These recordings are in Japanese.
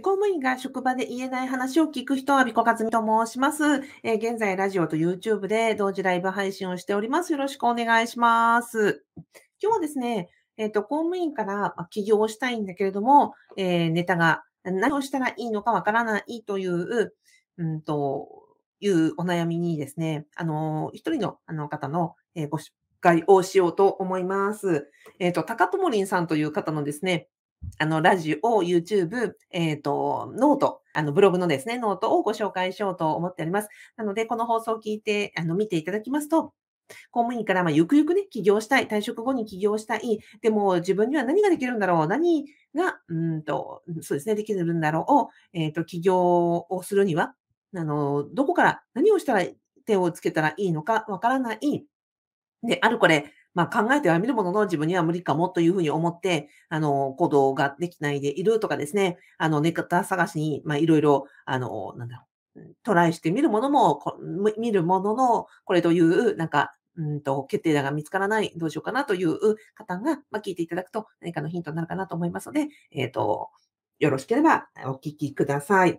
公務員が職場で言えない話を聞く人は、ビコカズミと申します。え現在、ラジオと YouTube で同時ライブ配信をしております。よろしくお願いします。今日はですね、えっ、ー、と、公務員から起業をしたいんだけれども、えー、ネタが何をしたらいいのかわからないという、うんと、いうお悩みにですね、あの、一人のあの方の、え、ご紹介をしようと思います。えっ、ー、と、高友林さんという方のですね、あの、ラジオ、YouTube、えっ、ー、と、 note、あの、ブログのですね、ノートをご紹介しようと思っております。なので、この放送を聞いて、あの、見ていただきますと、公務員から、まあ、ゆくゆくね、起業したい、退職後に起業したい、でも自分には何ができるんだろう、何が、うんと、そうですね、できるんだろう、えっ、ー、と、起業をするには、あの、どこから何をしたら手をつけたらいいのかわからない、で、あるこれ、まあ、考えてはみるものの自分には無理かもというふうに思って、あの、行動ができないでいるとかですね、あの、ネタ探しに、まあ、いろいろ、あの、なんだろう、トライしてみるものも、見るものの、これという、なんか、うんと、決定打が見つからない、どうしようかなという方が、まあ、聞いていただくと何かのヒントになるかなと思いますので、えっ、ー、と、よろしければお聞きください。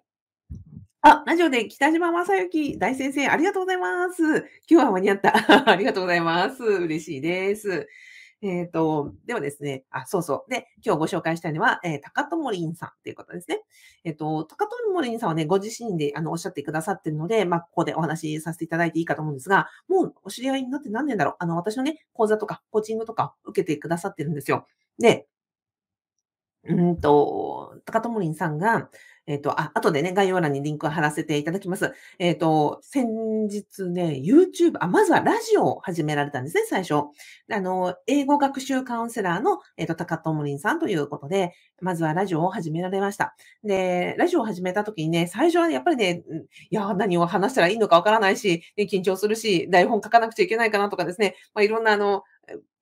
あ、ラジオで北島正幸大先生、ありがとうございます。今日は間に合った。ありがとうございます。嬉しいです。えっ、ー、と、ではですね、あ、そうそう。で、今日ご紹介したいのは、えー、高友林さんっていうことですね。えっ、ー、と、高友林さんはね、ご自身であのおっしゃってくださってるので、まあ、ここでお話しさせていただいていいかと思うんですが、もうお知り合いになって何年だろうあの、私のね、講座とか、コーチングとか受けてくださってるんですよ。で、うんと、高友林さんが、えっ、ー、と、あ、後でね、概要欄にリンクを貼らせていただきます。えっ、ー、と、先日ね、YouTube、あ、まずはラジオを始められたんですね、最初。あの、英語学習カウンセラーの、えっ、ー、と、高友林さんということで、まずはラジオを始められました。で、ラジオを始めた時にね、最初はやっぱりね、いや、何を話したらいいのかわからないし、緊張するし、台本書かなくちゃいけないかなとかですね、まあ、いろんなあの、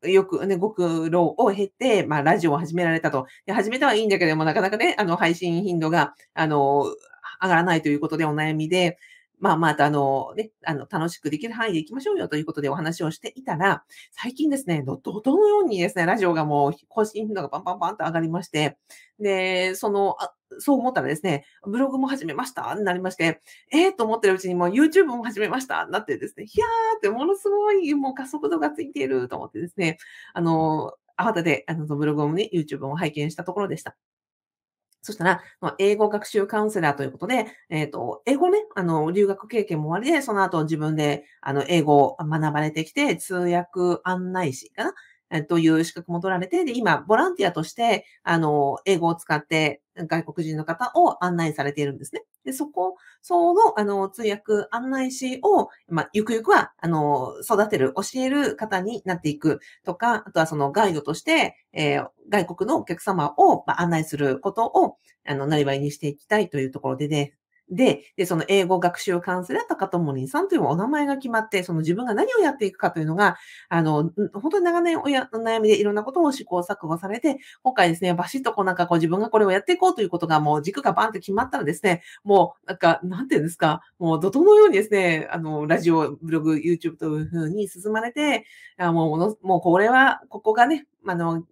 よくね、ご苦労を経て、まあ、ラジオを始められたと。で始めたはいいんだけども、なかなかね、あの、配信頻度が、あの、上がらないということでお悩みで、まあ、また、あの、ね、あの、楽しくできる範囲で行きましょうよということでお話をしていたら、最近ですね、怒涛のようにですね、ラジオがもう更新頻度がパンパンパンと上がりまして、で、その、あそう思ったらですね、ブログも始めましたになりまして、ええー、と思ってるうちにもう YouTube も始めましたなってですね、ひゃーってものすごいもう加速度がついていると思ってですね、あの、慌てて、あの、ブログもね、YouTube も拝見したところでした。そしたら、英語学習カウンセラーということで、えっ、ー、と、英語ね、あの、留学経験も終わりで、その後自分で、あの、英語を学ばれてきて、通訳案内士かな？という資格も取られて、で、今、ボランティアとして、あの、英語を使って外国人の方を案内されているんですね。で、そこ、その、あの、通訳案内士を、まあ、ゆくゆくは、あの、育てる、教える方になっていくとか、あとはそのガイドとして、えー、外国のお客様を、まあ、案内することを、あの、なりわいにしていきたいというところでね、で、で、その英語学習カウンセラー高友林さんというお名前が決まって、その自分が何をやっていくかというのが、あの、本当に長年おや悩みでいろんなことを試行錯誤されて、今回ですね、バシッとこうなんかこう自分がこれをやっていこうということがもう軸がバンって決まったらですね、もうなんか、なんていうんですか、もう怒涛のようにですね、あの、ラジオ、ブログ、YouTube というふうに進まれて、あもう、もうこれは、ここがね、あの、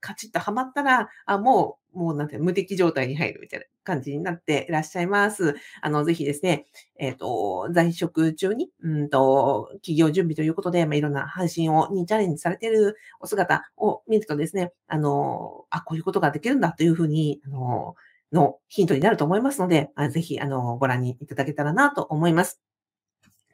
カチッとハマったら、あ、もう、もうなんて無敵状態に入るみたいな感じになっていらっしゃいます。あの、ぜひですね、えっ、ー、と、在職中に、うんと、企業準備ということで、まあ、いろんな配信を、にチャレンジされているお姿を見るとですね、あの、あ、こういうことができるんだというふうに、あの、のヒントになると思いますので、ぜひ、あの、ご覧にいただけたらなと思います。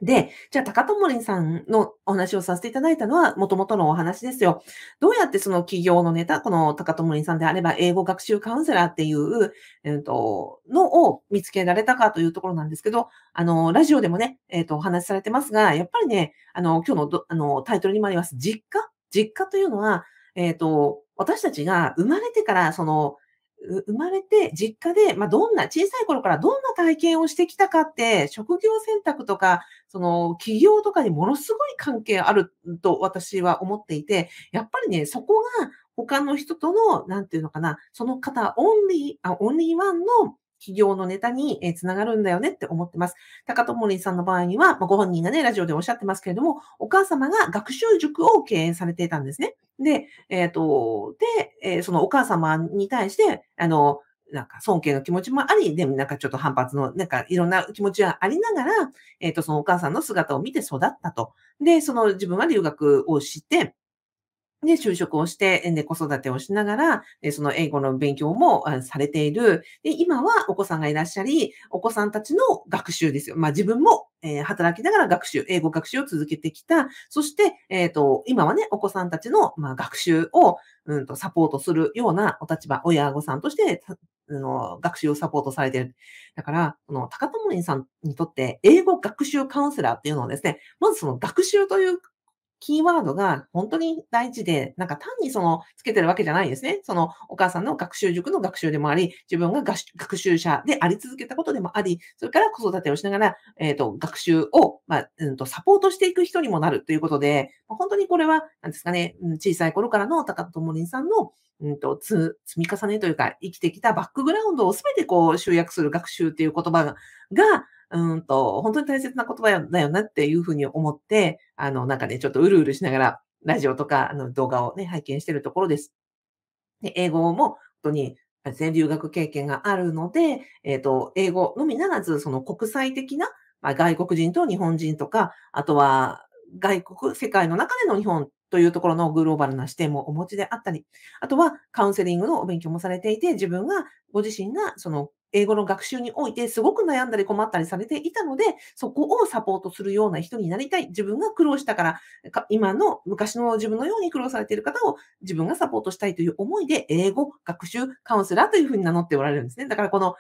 で、じゃあ、高友さんのお話をさせていただいたのは、もともとのお話ですよ。どうやってその企業のネタ、この高友さんであれば、英語学習カウンセラーっていう、えっ、ー、と、のを見つけられたかというところなんですけど、あの、ラジオでもね、えっ、ー、と、お話しされてますが、やっぱりね、あの、今日のあのタイトルにもあります、実家実家というのは、えっ、ー、と、私たちが生まれてから、その、生まれて実家で、まあ、どんな、小さい頃からどんな体験をしてきたかって、職業選択とか、その企業とかにものすごい関係あると私は思っていて、やっぱりね、そこが他の人との、なんていうのかな、その方オンリー、あオンリーワンの企業のネタに、えー、つながるんだよねって思ってます。高友林さんの場合には、ま、ご本人がね、ラジオでおっしゃってますけれども、お母様が学習塾を経営されていたんですね。で、えっ、ー、と、で、えー、そのお母様に対して、あの、なんか尊敬の気持ちもあり、でもなんかちょっと反発の、なんかいろんな気持ちはありながら、えっ、と、そのお母さんの姿を見て育ったと。で、その自分は留学をして、で、就職をして、え、ね、子育てをしながら、その英語の勉強も、されている。で、今はお子さんがいらっしゃり、お子さんたちの学習ですよ。まあ、自分も、えー働きながら学習、英語学習を続けてきた。そして、えっと、今はね、お子さんたちの、まあ、学習を、うんと、サポートするようなお立場、親御さんとして、あの、学習をサポートされている。だから、この、高友林さんにとって、英語学習カウンセラーっていうのはですね、まずその学習というキーワードが本当に大事で、なんか単にそのつけてるわけじゃないんですね。そのお母さんの学習塾の学習でもあり、自分が学習者であり続けたことでもあり、それから子育てをしながら、えっ、と、学習を、まあ、うんと、サポートしていく人にもなるということで、本当にこれは、なんですかね、小さい頃からの高田智林さんの、うんと、つ積み重ねというか、生きてきたバックグラウンドをすべてこう集約する学習っていう言葉が、がうんと、本当に大切な言葉だよなっていうふうに思って、あの、なんかね、ちょっとうるうるしながら、ラジオとか、あの、動画をね、拝見してるところです。で、英語も本当に、あですね、留学経験があるので、えっと、英語のみならず、その国際的な、まあ、外国人と日本人とか、あとは外国、世界の中での日本というところのグローバルな視点もお持ちであったり、あとはカウンセリングのお勉強もされていて、自分が、ご自身がその英語の学習においてすごく悩んだり困ったりされていたので、そこをサポートするような人になりたい。自分が苦労したから、今の昔の自分のように苦労されている方を自分がサポートしたいという思いで、英語学習カウンセラーというふうに名乗っておられるんですね。だからこの、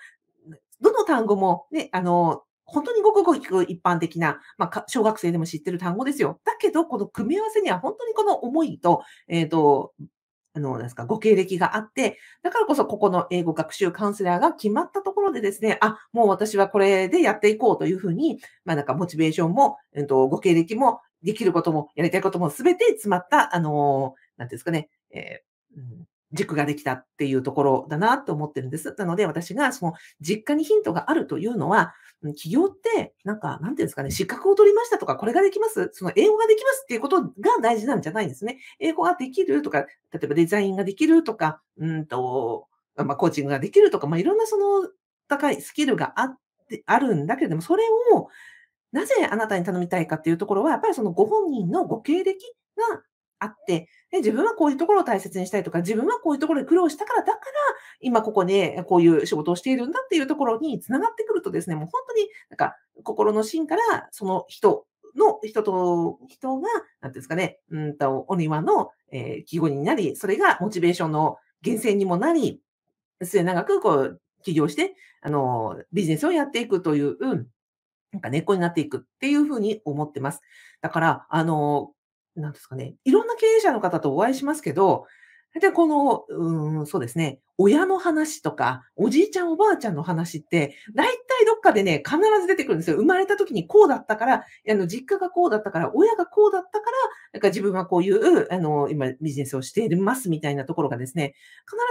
どの単語もね、あの、本当にごくごく一般的な、まあ、小学生でも知ってる単語ですよ。だけど、この組み合わせには本当にこの思いと、えっと、あの、なんですか、ご経歴があって、だからこそここの英語学習カウンセラーが決まったところでですね、あ、もう私はこれでやっていこうというふうに、まあなんかモチベーションも、うんと、ご経歴も、できることも、やりたいこともすべて詰まった、あの、なんていうんですかね、えーうん軸ができたっていうところだなと思ってるんです。なので、私がその実家にヒントがあるというのは、企業って、なんか、なんていうんですかね、資格を取りましたとか、これができますその英語ができますっていうことが大事なんじゃないんですね。英語ができるとか、例えばデザインができるとか、うんと、まあ、コーチングができるとか、まあ、いろんなその高いスキルがあって、あるんだけれども、それをなぜあなたに頼みたいかっていうところは、やっぱりそのご本人のご経歴があって、で自分はこういうところを大切にしたいとか、自分はこういうところで苦労したから、だから今ここでこういう仕事をしているんだっていうところに繋がってくるとですね、もう本当になんか心の芯からその人の人と人が、なんですかね、うんと、お庭の、えー季語になり、それがモチベーションの源泉にもなり、末永くこう起業して、あの、ビジネスをやっていくという、うんなんか根っこになっていくっていうふうに思ってます。だから、あの、なんですかね、いろんな経営者の方とお会いしますけど、で、この、うん、そうですね、親の話とか、おじいちゃんおばあちゃんの話って、大体どっかでね、必ず出てくるんですよ。生まれた時にこうだったから、あの、実家がこうだったから、親がこうだったから、なんか自分はこういう、あの、今ビジネスをしていますみたいなところがですね、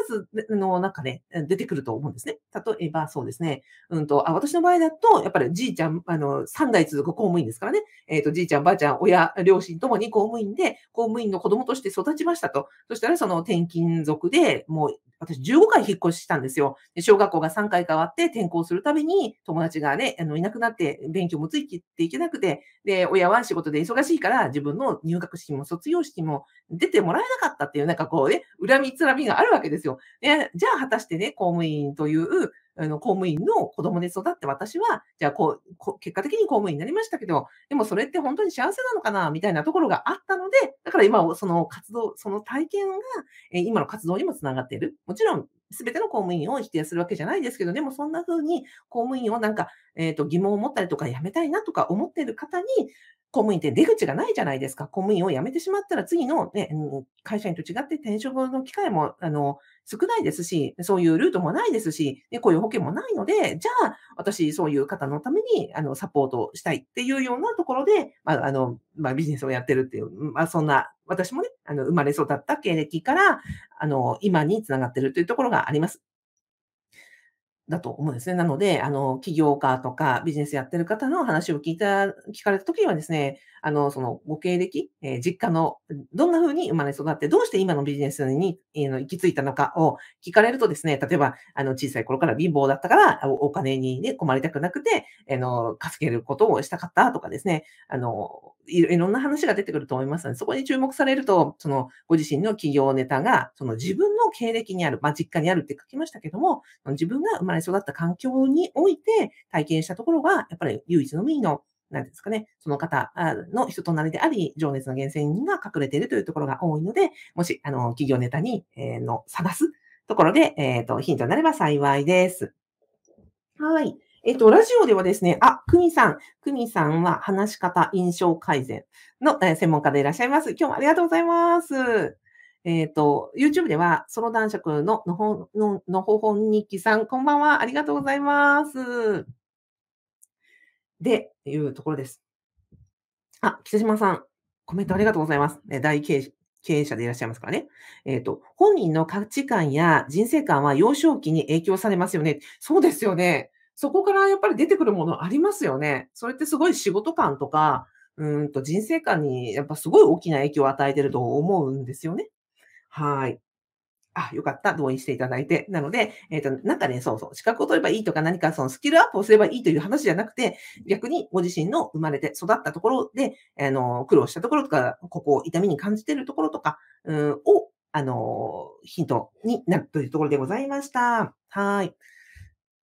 必ず、あの、なんかね、出てくると思うんですね。例えば、そうですね、うんと、あ、私の場合だと、やっぱりじいちゃん、あの、3代続く公務員ですからね。えっ、と、じいちゃん、ばあちゃん、親、両親ともに公務員で、公務員の子供として育ちましたと。そしたら、その転勤族で、もう、私15回引っ越ししたんですよ。小学校が3回変わって転校するたびに、友達がね、あの、いなくなって勉強もついていけなくて、で、親は仕事で忙しいから、自分の入学式も卒業式も出てもらえなかったっていう、なんかこうね、恨みつらみがあるわけですよ。で、じゃあ果たしてね、公務員という、あの、公務員の子供で育って私は、じゃあこう、こ結果的に公務員になりましたけど、でもそれって本当に幸せなのかなみたいなところがあったので、だから今、その活動、その体験が、えー今の活動にもつながっている。もちろん、すべての公務員を否定するわけじゃないですけど、でもそんな風に公務員をなんか、えっ、と、疑問を持ったりとか、辞めたいなとか思っている方に、公務員って出口がないじゃないですか。公務員を辞めてしまったら次のね、会社員と違って転職の機会も、あの、少ないですし、そういうルートもないですし、で、こういう保険もないので、じゃあ、私、そういう方のために、あの、サポートしたいっていうようなところで、まあ、あの、まあ、ビジネスをやってるっていう、まあ、そんな、私もね、あの、生まれ育った経歴から、あの、今につながってるというところがあります。だと思うんですね。なので、あの、起業家とかビジネスやってる方の話を聞いた聞かれた時にはですね、あの、そのご経歴、えー実家のどんな風に生まれ育って、どうして今のビジネスに、えーの行き着いたのかを聞かれるとですね、例えば、あの、小さい頃から貧乏だったから、おお金にね、困りたくなくて、あの、稼げることをしたかったとかですね、あの、いろいろんな話が出てくると思いますので、そこに注目されると、その、ご自身の企業ネタが、その自分の経歴にある、まあ、実家にあるって書きましたけども、自分が生まれ育った環境において体験したところが、やっぱり唯一のみの、なんですかね、その方の人となりであり、情熱の源泉が隠れているというところが多いので、もし、あの、企業ネタに、えーの探すところで、えっ、と、ヒントになれば幸いです。はい。えっ、と、ラジオではですね、あ、クミさん。クミさんは話し方印象改善の、え専門家でいらっしゃいます。今日もありがとうございます。えっ、と、YouTube では、ソロ男爵ののほののほほん日記さん、こんばんは。ありがとうございます。で、いうところです。あ、北島さん、コメントありがとうございます。ね大経営者でいらっしゃいますからね。えっ、と、本人の価値観や人生観は幼少期に影響されますよね。そうですよね。そこからやっぱり出てくるものありますよね。それってすごい仕事観とか、うんと人生観にやっぱすごい大きな影響を与えてると思うんですよね。はい。あ、よかった。同意していただいて。なので、えっ、と、なんかね、そうそう、資格を取ればいいとか何かそのスキルアップをすればいいという話じゃなくて、逆にご自身の生まれて育ったところで、あの、苦労したところとか、ここを痛みに感じているところとか、うん、を、あの、ヒントになるというところでございました。はい。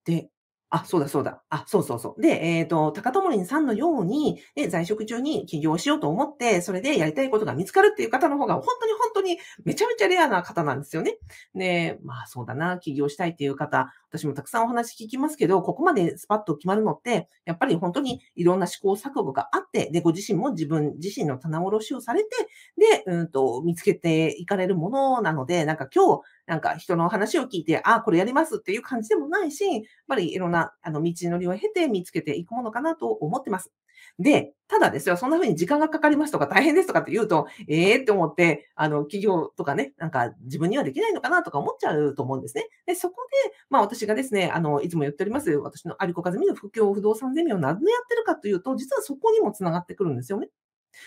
で、あ、そうだそうだ。あ、そうそうそう。で、えっ、と、高友林さんのように、ね、在職中に起業しようと思って、それでやりたいことが見つかるっていう方の方が、本当に本当にめちゃめちゃレアな方なんですよね。で、まあそうだな、起業したいっていう方、私もたくさんお話聞きますけど、ここまでスパッと決まるのって、やっぱり本当にいろんな試行錯誤があって、で、ご自身も自分自身の棚卸しをされて、で、うんと、見つけていかれるものなので、なんか今日、なんか人の話を聞いて、ああ、これやりますっていう感じでもないし、やっぱりいろんな、あの、道のりを経て見つけていくものかなと思ってます。で、ただですよ、そんな風に時間がかかりますとか大変ですとかって言うと、ええって思って、あの、企業とかね、なんか自分にはできないのかなとか思っちゃうと思うんですね。で、そこで、まあ私がですね、あの、いつも言っております、私の有子和美の副業不動産ゼミをなぜやってるかというと、実はそこにもつながってくるんですよね。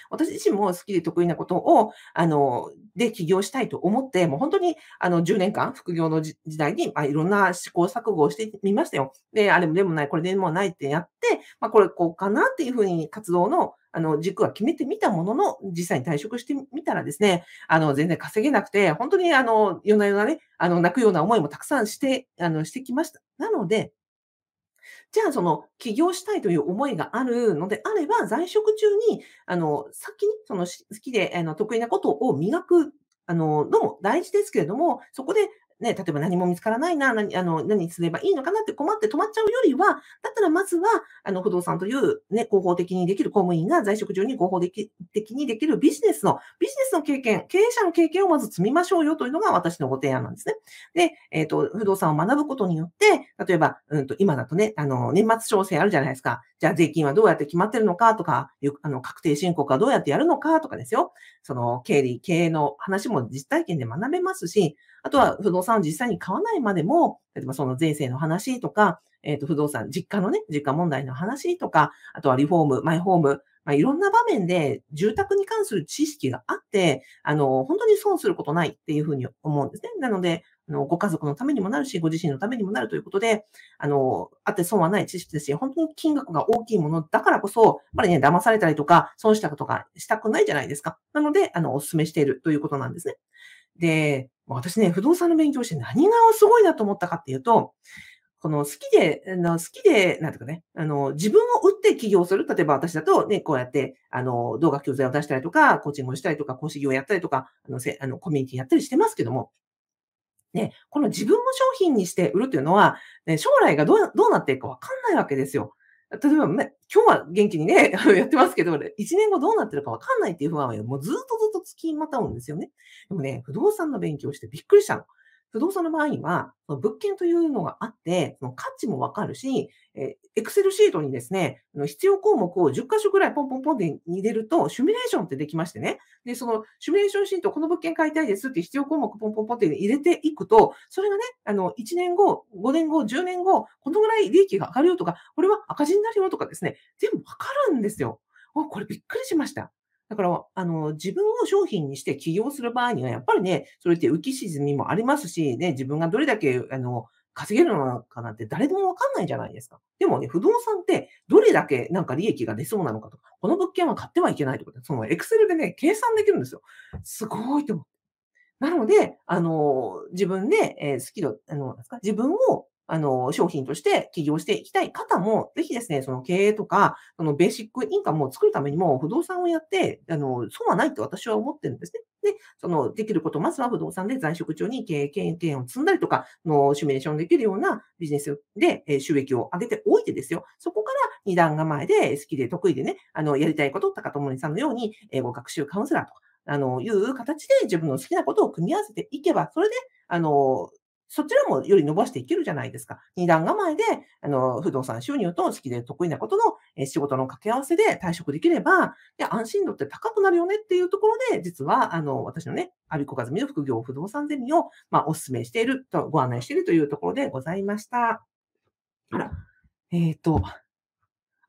私自身も好きで得意なことを、あの、で起業したいと思って、もう本当に、あの、10年間、副業の時代に、まあ、いろんな試行錯誤をしてみましたよ。で、あれもでもない、これでもないってやって、まあ、これこうかなっていうふうに活動の、あの、軸は決めてみたものの、実際に退職してみたらですね、あの、全然稼げなくて、本当に、あの、夜な夜なね、あの、泣くような思いもたくさんして、あの、してきました。なので、じゃあ、その、起業したいという思いがあるのであれば、在職中に、あの、先に、その、好きで、あの、得意なことを磨く、あの、のも大事ですけれども、そこで、ね、例えば何も見つからないな、何、あの、何すればいいのかなって困って止まっちゃうよりは、だったらまずは、あの、不動産というね、合法的にできる公務員が在職中に合法的的にできるビジネスの、ビジネスの経験、経営者の経験をまず積みましょうよというのが私のご提案なんですね。で、えっ、と、不動産を学ぶことによって、例えば、うんと、今だとね、あの、年末調整あるじゃないですか。じゃあ税金はどうやって決まってるのかとか、あの、確定申告はどうやってやるのかとかですよ。その、経理、経営の話も実体験で学べますし、あとは不動産を実際に買わないまでも、例えばその税制の話とか、えっ、と、不動産、実家のね、実家問題の話とか、あとはリフォーム、マイホーム、まあ、いろんな場面で住宅に関する知識があって、あの、本当に損することないっていうふうに思うんですね。なので、あの、ご家族のためにもなるし、ご自身のためにもなるということで、あの、あって損はない知識ですし、本当に金額が大きいものだからこそ、やっぱりね、騙されたりとか、損したことがしたくないじゃないですか。なので、あの、お勧めしているということなんですね。で、私ね、不動産の勉強して何がすごいなと思ったかっていうと、この好きで、好きで、なんていうかね、あの、自分を売って起業する。例えば私だとね、こうやって、あの、動画教材を出したりとか、コーチングをしたりとか、講師業をやったりとか、あの、せあのコミュニティやったりしてますけども、ね、この自分の商品にして売るというのは、ね、将来がどうどうなっていくかわかんないわけですよ。例えば、ね、今日は元気にね、やってますけど、1年後どうなってるかわかんないっていう不安はもうずっとずっと付きまたうんですよね。でもね、不動産の勉強してびっくりしたの。不動産の場合には、その物件というのがあって、その価値もわかるし、えー、Excel シートにですね、必要項目を10箇所ぐらいポンポンポンで入れると、シミュレーションってできましてね。で、そのシミュレーションシート、この物件買いたいですって必要項目ポンポンポンって入れていくと、それがね、あの、1年後、5年後、10年後、このぐらい利益が上がるよとか、これは赤字になるよとかですね、全部わかるんですよ。これびっくりしました。だから、あの、自分を商品にして起業する場合には、やっぱりね、それって浮き沈みもありますし、ね、自分がどれだけ、あの、稼げるのかなんて誰でもわかんないじゃないですか。でもね、不動産ってどれだけなんか利益が出そうなのかとか、この物件は買ってはいけないとか、そのエクセルでね、計算できるんですよ。すごいと思って。なので、あの、自分で、えー、スキル、あの、自分をあの、商品として起業していきたい方も、ぜひですね、その経営とか、そのベーシックインカムを作るためにも、不動産をやって、あの、損はないと私は思ってるんですね。で、その、できること、まずは不動産で在職中に経営経験を積んだりとか、の、シミュレーションできるようなビジネスで、え収益を上げておいてですよ。そこから二段構えで好きで得意でね、あの、やりたいこと、高友さんのように、英語学習カウンセラーとか、あの、いう形で自分の好きなことを組み合わせていけば、それで、あの、そちらもより伸ばしていけるじゃないですか。二段構えで、あの、不動産収入と好きで得意なことの、仕事の掛け合わせで退職できれば、で安心度って高くなるよねっていうところで、実は、あの、私のね、アビコカズミの副業不動産ゼミを、まあ、お勧めしていると、ご案内しているというところでございました。あら、えっ、ー、と、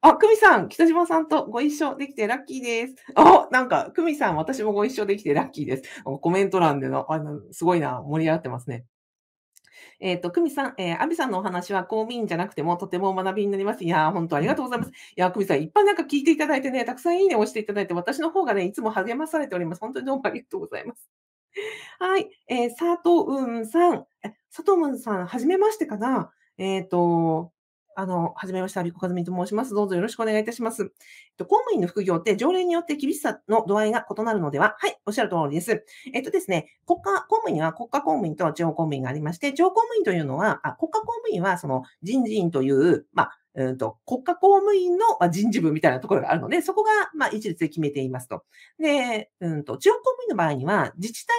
あ、久美さん、北島さんとご一緒できてラッキーです。あ、なんか、久美さん、私もご一緒できてラッキーです。コメント欄での、あの、すごいな、盛り上がってますね。えっ、ー、と、久美さん、えー、アビさんのお話は公務員じゃなくてもとても学びになります。いやー、本当ありがとうございます。いやー、久美さん、いっぱいなんか聞いていただいてね、たくさんいいねを押していただいて、私の方がね、いつも励まされております。本当にどうもありがとうございます。はい。えー、佐藤うんさん。え、佐藤うんさん、はじめましてかな？えっ、ー、と、あの、はじめまして、アビコカズミと申します。どうぞよろしくお願いいたします。公務員の副業って条例によって厳しさの度合いが異なるのでははい、おっしゃる通りです。えっとですね、国家公務員は国家公務員と地方公務員がありまして、地方公務員というのは、あ国家公務員はその人事院という、まあ、うんと、国家公務員の人事部みたいなところがあるので、そこが、まあ、一律で決めていますと。で、うんと、地方公務員の場合には、自治体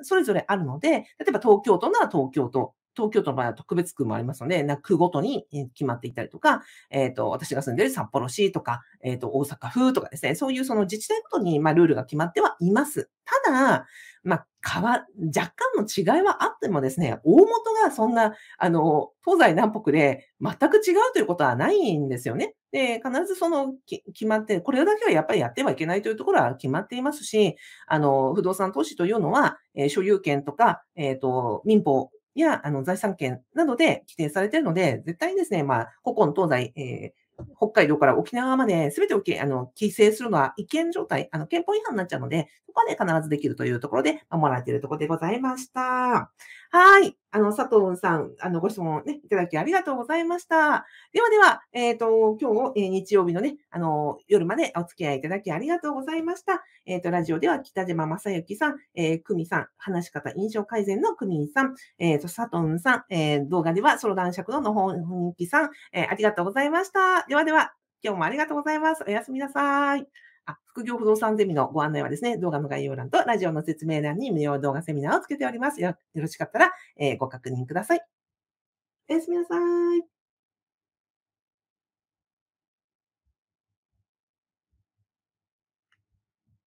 がそれぞれあるので、例えば東京都なら東京都、東京都の場合は特別区もありますので、区ごとに決まっていたりとか、えっ、ー、と、私が住んでいる札幌市とか、えっ、ー、と、大阪府とかですね、そういうその自治体ごとに、まあ、ルールが決まってはいます。ただ、まあ、変わ、若干の違いはあってもですね、大元がそんな、あの、東西南北で全く違うということはないんですよね。で、必ずその、決まって、これだけはやっぱりやってはいけないというところは決まっていますし、あの、不動産投資というのは、えー、所有権とか、えっ、ー、と、民法や、あの、財産権などで規定されているので、絶対にですね、まあ、古今東西、えー、北海道から沖縄まで全てをあの規制するのは違憲状態、あの憲法違反になっちゃうので、そこはね、必ずできるというところで守られているところでございました。はい。あの、佐藤さん、あの、ご質問ね、いただきありがとうございました。ではでは、えっ、ー、と、今日、えー、日曜日のね、あの、夜までお付き合いいただきありがとうございました。えっ、ー、と、ラジオでは北島正幸さん、えー、久美さん、話し方印象改善の久美さん、えっ、と、佐藤さん、え、動画ではソロ男爵のの本人気さん、えありがとうございました。ではでは、今日もありがとうございます。おやすみなさい。あ、副業不動産ゼミのご案内はですね、動画の概要欄とラジオの説明欄に無料動画セミナーをつけております。よろしかったら、えー、ご確認ください。おやすみなさい。